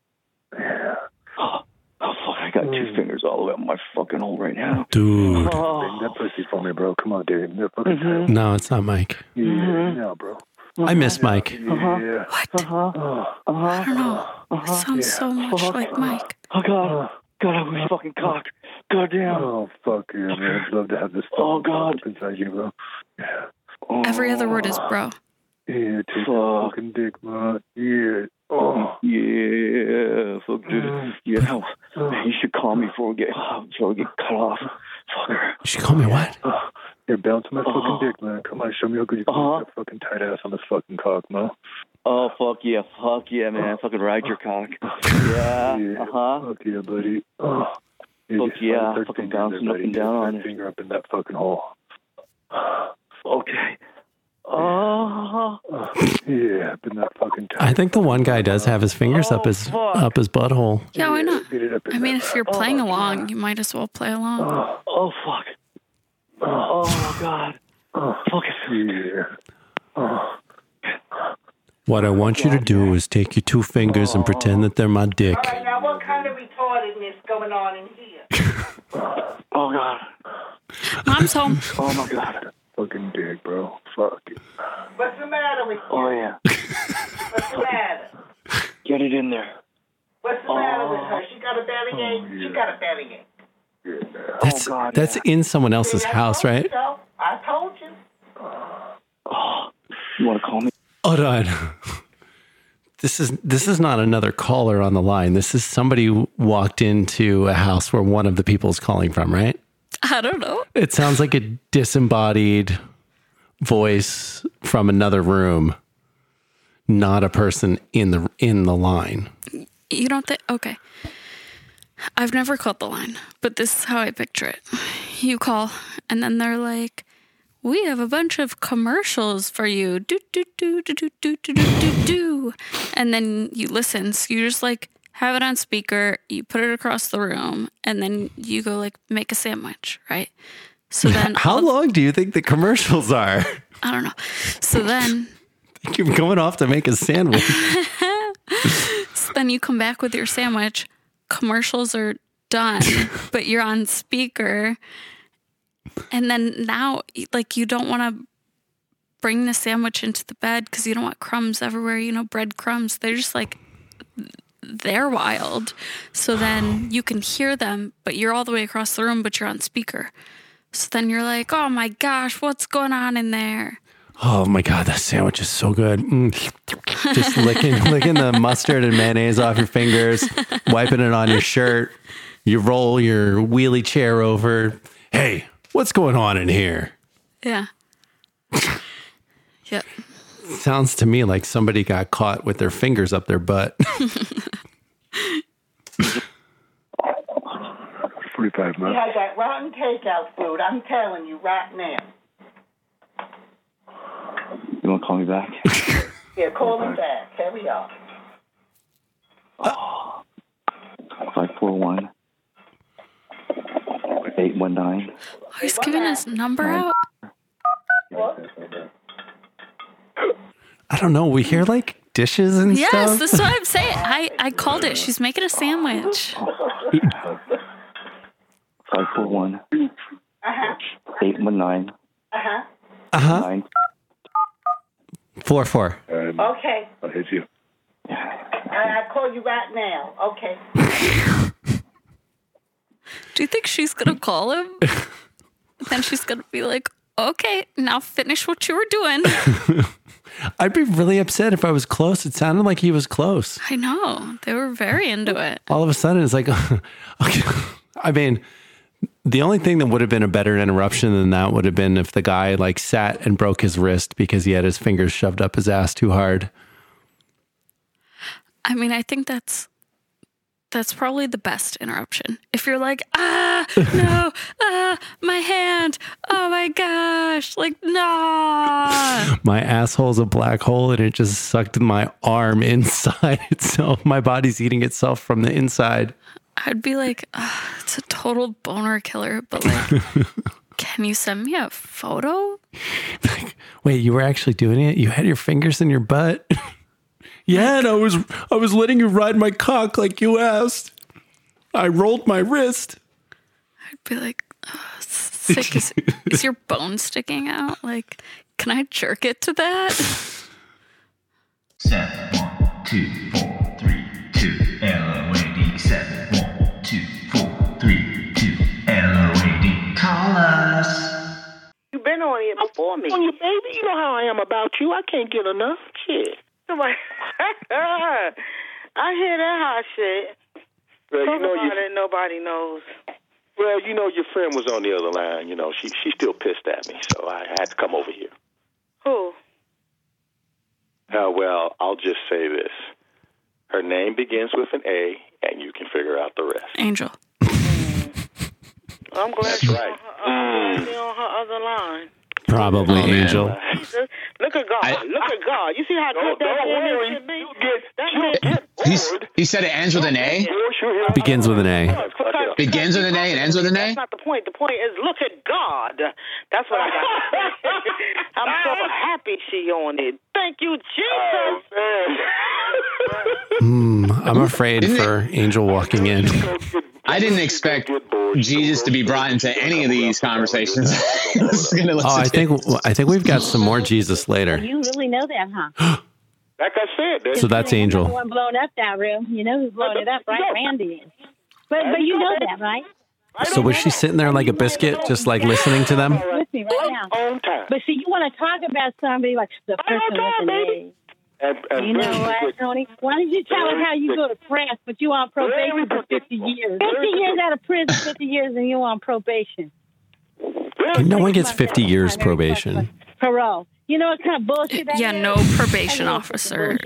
Yeah. Oh, oh fuck! I got two fingers all the way up my fucking hole right now. Dude, Bang Oh. that pussy for me, bro. Come on, dude. That fucking Mhm. no, it's not Mike. Yeah, Mhm. yeah, bro. I miss Mike. Yeah. What? Uh huh. Oh, Uh huh. I don't know. Uh It huh. sounds so much Fuck. like Mike. Oh God. Oh, God, I was fucking cocked. God damn. oh, fuck yeah, man. I'd love to have this fucking Oh, God. up inside you, bro. Yeah. Oh. Every other word is bro. Yeah, take Fuck. fucking dick, man. Yeah. Oh. Yeah, fuck, dude. Mm. Yeah, Oh. you should call me before we get before we get cut off. Fucker. You should call me what? Oh. Here, bounce my fucking Oh. dick, man. Come on, show me how good you can Uh-huh. get that fucking tight ass on this fucking cock, man. Oh fuck yeah, fuck yeah, man. Fucking ride your cock. Yeah. Yeah. Uh huh. Fuck yeah, buddy. Oh. Look, yeah, Third fucking finger in bouncing there, up and down Third on it. Finger up in that fucking hole. Okay. Oh. Yeah, up in that fucking I think the one guy does have his fingers Oh, up his up his butthole. Yeah, why not? Beat it up in I mean, if you're playing along, you might as well play along. Oh, oh fuck. Oh god. Oh, Fuck it. Yeah. Oh. What I want you to do is take your two fingers and pretend that they're my dick. All right, now what kind of retardedness going on in here? Oh god. Mom's home. Oh my god. Fucking dick, bro. Fuck it. What's the matter with you? Oh yeah. What's the matter? Get it in there. What's the matter with her? Oh. She got a bellyache? Oh, she got a bellyache. That's oh god. that's in someone else's See, house, right? You so. I told you. Oh. You want to call me? Hold on. This is this is not another caller on the line. This is somebody who walked into a house where one of the people is calling from, right? I don't know. It sounds like a disembodied voice from another room, not a person in the in the line. You don't think? Okay. I've never called the line, but this is how I picture it. You call, and then they're like, "We have a bunch of commercials for you." Do do do do do do do do do do, and then you listen. So you just like have it on speaker. You put it across the room, and then you go like make a sandwich, right? So then How long do you think the commercials are? I don't know. So then You're going off to make a sandwich. So then you come back with your sandwich. Commercials are done, but you're on speaker. And then now, like, you don't want to bring the sandwich into the bed because you don't want crumbs everywhere. You know, breadcrumbs. They're just like, they're wild. So then you can hear them, but you're all the way across the room, but you're on speaker. So then you're like, oh my gosh, what's going on in there? Oh my god, that sandwich is so good. Mm. Just licking licking the mustard and mayonnaise off your fingers, wiping it on your shirt. You roll your wheelie chair over. Hey, what's going on in here? Yeah. yep. Sounds to me like somebody got caught with their fingers up their butt. Forty-five She minutes. had that rotten takeout food. I'm telling you right now. You want to call me back? Yeah, call him back. Hurry up. Five four one eight one nine. Oh, he's giving his number out. What? I don't know. We hear like dishes and stuff. Yes, stuff. this is what I'm saying. I, I called it. She's making a sandwich. Five four one Uh-huh. eight one nine Uh-huh. Uh huh. Nine. Four four. Um, Okay. I'll hit you. I, I call you right now. Okay. Do you think she's gonna call him? then she's gonna be like, "Okay, now finish what you were doing." I'd be really upset if I was close. It sounded like he was close. I know they were very into it. All of a sudden, it's like, okay. I mean, the only thing that would have been a better interruption than that would have been if the guy like sat and broke his wrist because he had his fingers shoved up his ass too hard. I mean, I think that's that's probably the best interruption. If you're like, "Ah, no, ah, my hand, oh my gosh, like no." My asshole's a black hole and it just sucked my arm inside itself. My body's eating itself from the inside. I'd be like, "Ah, "It's a total boner killer," but like, can you send me a photo? Wait, you were actually doing it? You had your fingers in your butt? yeah, and I was I was letting you ride my cock like you asked. I rolled my wrist. I'd be like, "Ah, sick. Is, is your bone sticking out? Like, can I jerk it to that? Seven, one, two, four, three, two, L D. Call us. You've been on here before me. On you, baby. You know how I am about you. I can't get enough. Shit. Somebody- I hear that hot shit. Well, Talk you know about you. it, nobody knows. Well, you know your friend was on the other line. You know she she's still pissed at me, so I had to come over here. Who? Uh, well, I'll just say this: her name begins with an A, and you can figure out the rest. Angel. I'm glad she's on her, I'm on her other line. Probably Oh. Angel. Jesus, look at God. look at God. You see how good that man is to me? That man He's, he said it ends with an A, Begins with an A. begins with an A, and ends with an A. That's not the point. The point is, look at God. That's what I got. I'm so happy she on it. Thank you, Jesus. Hmm, I'm afraid for Angel walking in. I didn't expect Jesus to be brought into any of these conversations. Just gonna listen Oh, I think I think we've got some more Jesus later. You really know that, huh? Like I said, there's So that's The Angel. one blowing up that room. You know who's blowing it up, right? Randy. But but you know that, right? So was she sitting there like a biscuit, just like listening to them? With me right now. But see, you want to talk about somebody like the person with an A. and, and You know what, Tony? Why don't you tell us how you go to France, but you on probation for 50 years? 50 years out of prison, 50 years, and you on probation. No one gets 50 years probation. Parole. You know what kind of bullshit that Yeah, is? no probation I mean, officer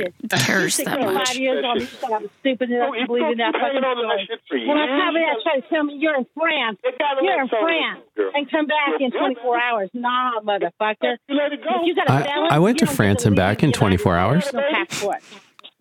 cares that much. Five years on, you I was stupid enough to believe in that fucking story. When I come in, years. try to tell me you're in France, gotta you're in France, girl. and come back in 24 hours. Nah, motherfucker. You let it go. You got a I, I went to don't France and back in 24 hours. States, No.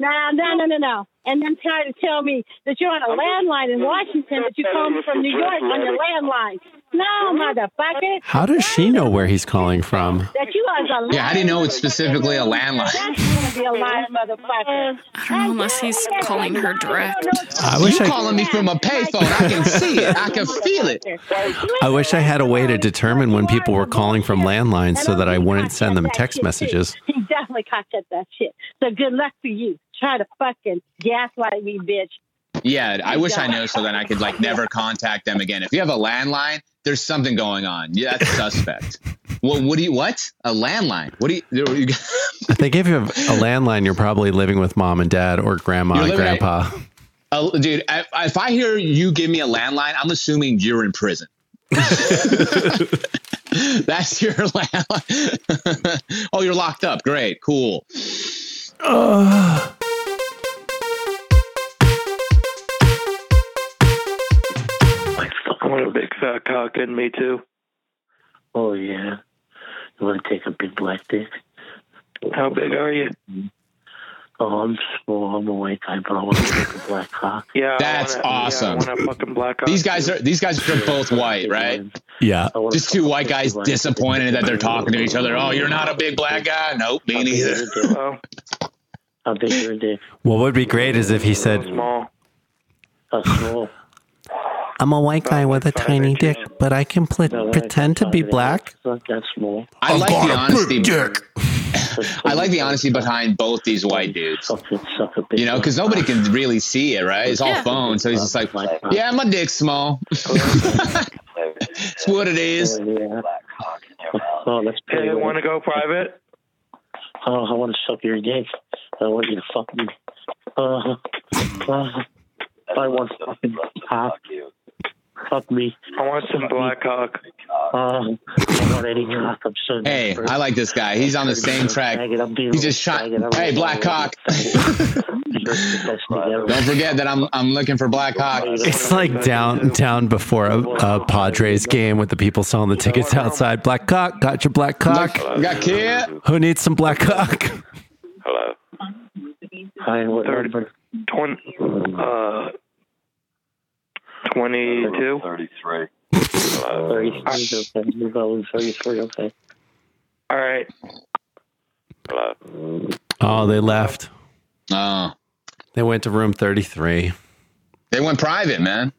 No, no, no, no, no. And then try to tell me that you're on a landline in Washington, that you call me from New York on your landline. No, motherfucker. How does she know where he's calling from? That you are the Yeah, how do you know it's specifically a landline? That's gonna be a lie, motherfucker. I don't know unless he's calling her direct. I wish you I calling me from a payphone? I can see it. I can feel it. I wish I had a way to determine when people were calling from landlines so that I wouldn't send them text messages. He definitely caught up that shit. So good luck for you. Try to fucking gaslight me, bitch. Yeah, I wish I know so then I could like never contact them again. If you have a landline, there's something going on. Yeah, that's suspect. well, what do you what? A landline? What do you? you I think if you have a landline, you're probably living with mom and dad or grandma and living at- grandpa. Uh, dude, if, if I hear you give me a landline, I'm assuming you're in prison. That's your landline. oh, you're locked up. Great, cool. I want a big fat uh, cock in me too. Oh yeah. You want to take a big black dick? How big are you? Oh, I'm small. I'm a white guy, but I want to take a black cock. Yeah, That's I wanna, awesome. Yeah, I want a fucking black cock. These guys are these guys are both white, right? Yeah. Just two white guys disappointed that they're talking to each other. Oh, you're not a big black guy? Nope, me neither. Oh, How big is your dick? What would be great is if he said, small. How small? I'm a white guy with a tiny dick, but I can pl- pretend to be black. It's not that small. I like the honesty. I like the honesty behind both these white dudes. You know, because nobody can really see it, right? It's all Yeah. phone, so he's just like, "Yeah, my dick's small. it's what it is." Yeah. Oh, that's Hey, pretty. want to go private? Oh, I want to suck your dick. I want you to fuck me. Uh, uh, I want to fucking cock. Fuck me. I want some black cock. Uh, I want any cock. I'm so Hey, I like this guy. He's on the same track. He just shot. Hey, black cock. Don't forget that I'm I'm looking for black cock. It's like down down before a, a Padres game with the people selling the tickets outside. Black cock, got your black cock. Got kid. Who needs some black cock? Hello. Hi, what number? Twen- uh, 22? 33. 33. Okay, you're going 33. Okay. All right. Oh, they left. Oh, They went to room 33. they went private, man.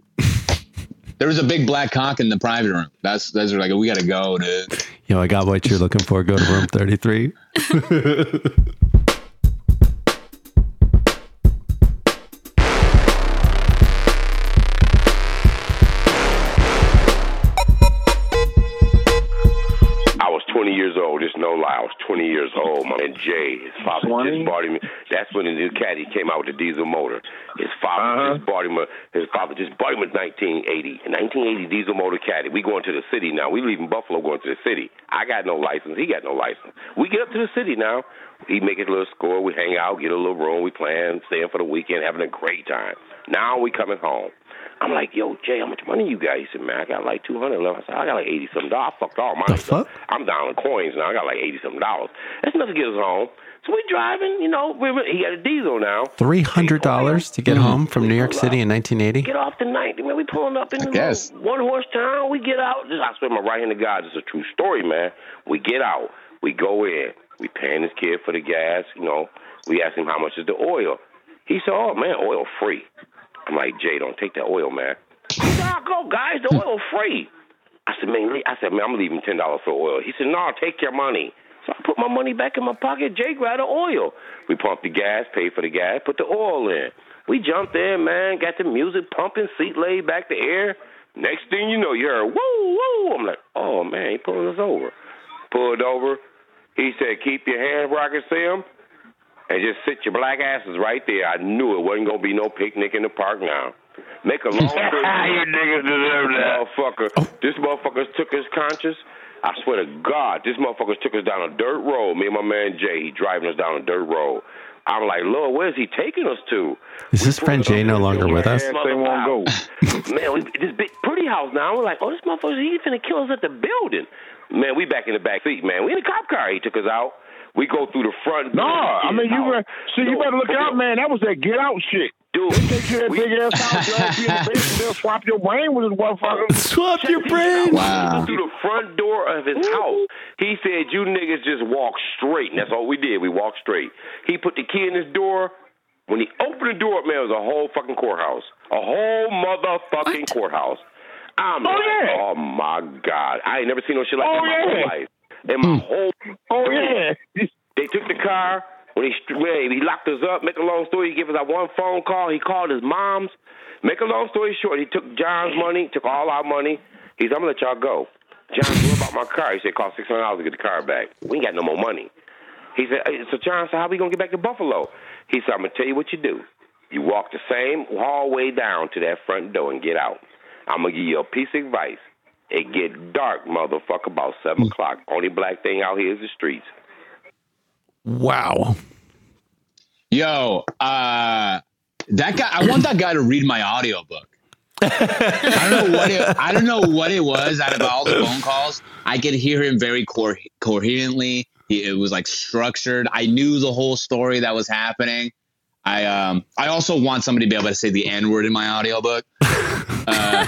There was a big black cock in the private room. That's that's like we gotta go, dude. Yo, I got what you're looking for. Go to room 33. lie. I was 20 years old. My man Jay, his father just bought him. That's when the new caddy came out with the diesel motor. His father uh-huh. just bought him. A, his father just bought him a 1980, a 1980 diesel motor caddy. We going to the city now. We leaving Buffalo, going to the city. I got no license. He got no license. We get up to the city now. He make his little score. We hang out, get a little room. We plan, staying for the weekend, having a great time. Now we coming home. I'm like, yo, Jay, how much money you got? He said, man, I got like 200 left. I said, I got like 80 something dollars. I fucked all mine. The fuck? I'm down in coins now. I got like 80 something dollars. That's enough to get us home. So we driving, you know, we he got a diesel now. Three hundred dollars to get home from New York mm-hmm. City in 1980. Get off the night. Man, we pulling up in the guess. one horse town. We get out. This, I swear, my right hand to God, this is a true story, man. We get out. We go in. We paying this kid for the gas. You know, we ask him how much is the oil. He said, "Oh man, oil free." I'm like, Jay, don't take that oil, man. He said, "I'll go, guys. The oil free." I said, man, I said, man, I'm leaving ten dollars for oil. He said, no, take your money. So I put my money back in my pocket. Jay grabbed the oil. We pumped the gas, paid for the gas, put the oil in. We jumped in, man, got the music pumping, seat laid back the air. Next thing you know, you heard woo woo. I'm like, oh man, he pulling us over. Pulled over. He said, keep your hands where I can see 'em, and just sit your black asses right there. I knew it wasn't gonna be no picnic in the park now. Make a long story. you niggas deserve that. Motherfucker, oh. this motherfucker took his conscience. I swear to God, this motherfucker took us down a dirt road. Me and my man Jay, he driving us down a dirt road. I'm like, Lord, where's he taking us to? Is this friend Jay no longer with us? They won't go. man, we, this big pretty house now. We're like, oh, this motherfucker, he finna kill us at the building. Man, we back in the back seat, man. We in a cop car. He took us out. We go through the front. Door. No, door. I mean you. Re- see, you better look out, man. That was that get out shit. Dude, they take you to big ass house, drag you in the basement, they'll swap your brain with this motherfucker. Swap your brain. Wow. Through the front door of his house. He said, "You niggas just walk straight," and that's all we did. We walked straight. He put the key in his door. When he opened the door, man, it was a whole fucking courthouse, a whole motherfucking courthouse. I'm Oh, like, yeah. oh my god, I ain't never seen no shit like Oh, that in my yeah. whole life. In my hmm. whole, Oh yeah. they took the car. When he st- when he locked us up, make a long story, he gave us that one phone call. He called his mom's. Make a long story short, he took John's money, took all our money. He said, I'm gonna let y'all go. John, what about my car? He said, it cost six hundred dollars to get the car back. We ain't got no more money. He said, hey, so John said, how we gonna get back to Buffalo? He said, I'm gonna tell you what you do. You walk the same hallway down to that front door and get out. I'm gonna give you a piece of advice. It get dark, motherfucker, about seven o'clock. Only black thing out here is the streets. Wow. Yo, uh, that guy. I want that guy to read my audiobook. I don't know what it. I don't know what it was. Out of all the phone calls, I could hear him very cor- coherently. He, it was like structured. I knew the whole story that was happening. I um. I also want somebody to be able to say the N word in my audiobook. Uh,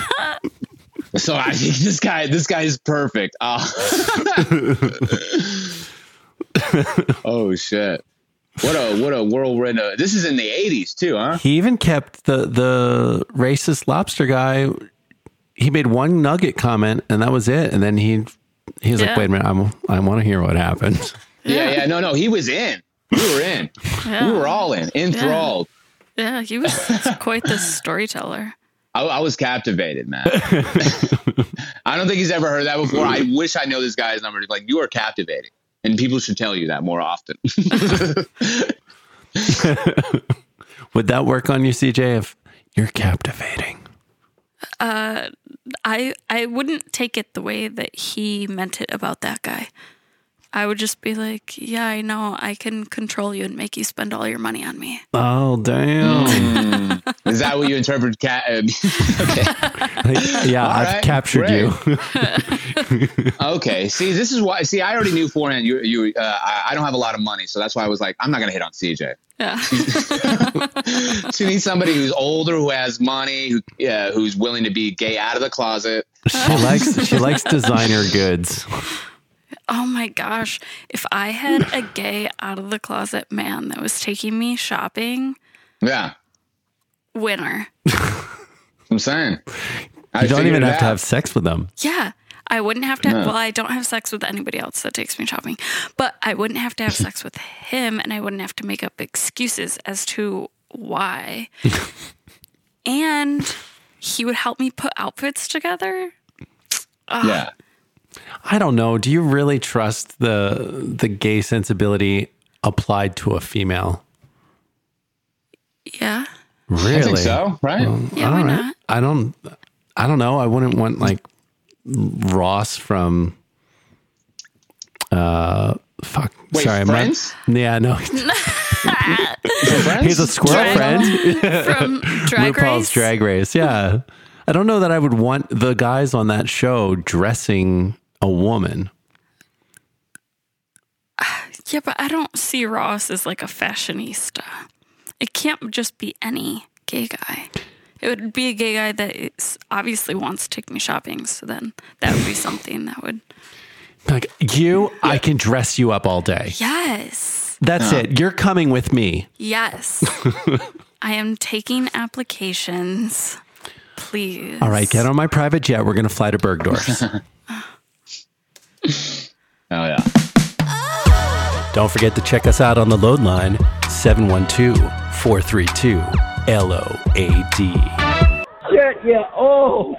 so I think this guy. This guy is perfect. Uh, oh shit. What a what a whirlwind! Of, this is in the '80s too, huh? He even kept the the racist lobster guy. He made one nugget comment, and that was it. And then he he's Yeah. like, "Wait a minute, I'm, I want to hear what happened." Yeah, yeah, no, no, he was in. We were in. Yeah. We were all in, enthralled. Yeah, he was quite the storyteller. I, I was captivated, man. I don't think he's ever heard that before. I wish I know this guy's number. Like, you are captivating, and people should tell you that more often. Would that work on you, CJ? If you're captivating, Uh, I I wouldn't take it the way that he meant it about that guy. I would just be like, yeah, I know, I can control you and make you spend all your money on me. oh damn! Is that what you interpret? Cat? Uh, yeah, All I've right, captured you. okay. See, this is why. See, I already knew beforehand. You, you. Uh, I, I don't have a lot of money, so that's why I was like, I'm not gonna hit on CJ. Yeah. She needs somebody who's older, who has money, who uh, who's willing to be gay out of the closet. she likes she likes designer goods. Oh my gosh. If I had a gay out of the closet man that was taking me shopping, Yeah, winner. I'm saying. I You don't even it have to have sex with them. Yeah. I wouldn't have to, No. well, I don't have sex with anybody else that takes me shopping, but I wouldn't have to have sex with him and I wouldn't have to make up excuses as to why. and he would help me put outfits together. Ugh. Yeah. I don't know. Do you really trust the the gay sensibility applied to a female? Yeah. Really? so, right? Well, Yeah, all why right. not? I don't. I don't know. I wouldn't want like Ross from. Uh, fuck. Wait, sorry, I'm not- Friends? yeah, no. He's a squirrel Drag- friend from Drag RuPaul's Race? Drag Race. Yeah, I don't know that I would want the guys on that show dressing a woman. Yeah, but I don't see Ross as like a fashionista. It can't just be any gay guy. It would be a gay guy that is obviously wants to take me shopping. So then that would be something that would. Like you, I can dress you up all day. Yes. That's it. You're coming with me. Yes. I am taking applications. Please. All right, get on my private jet. We're going to fly to Bergdorf's. Oh yeah. Don't forget to check us out on the load line 712 432 LOAD. Shit, yeah. Oh.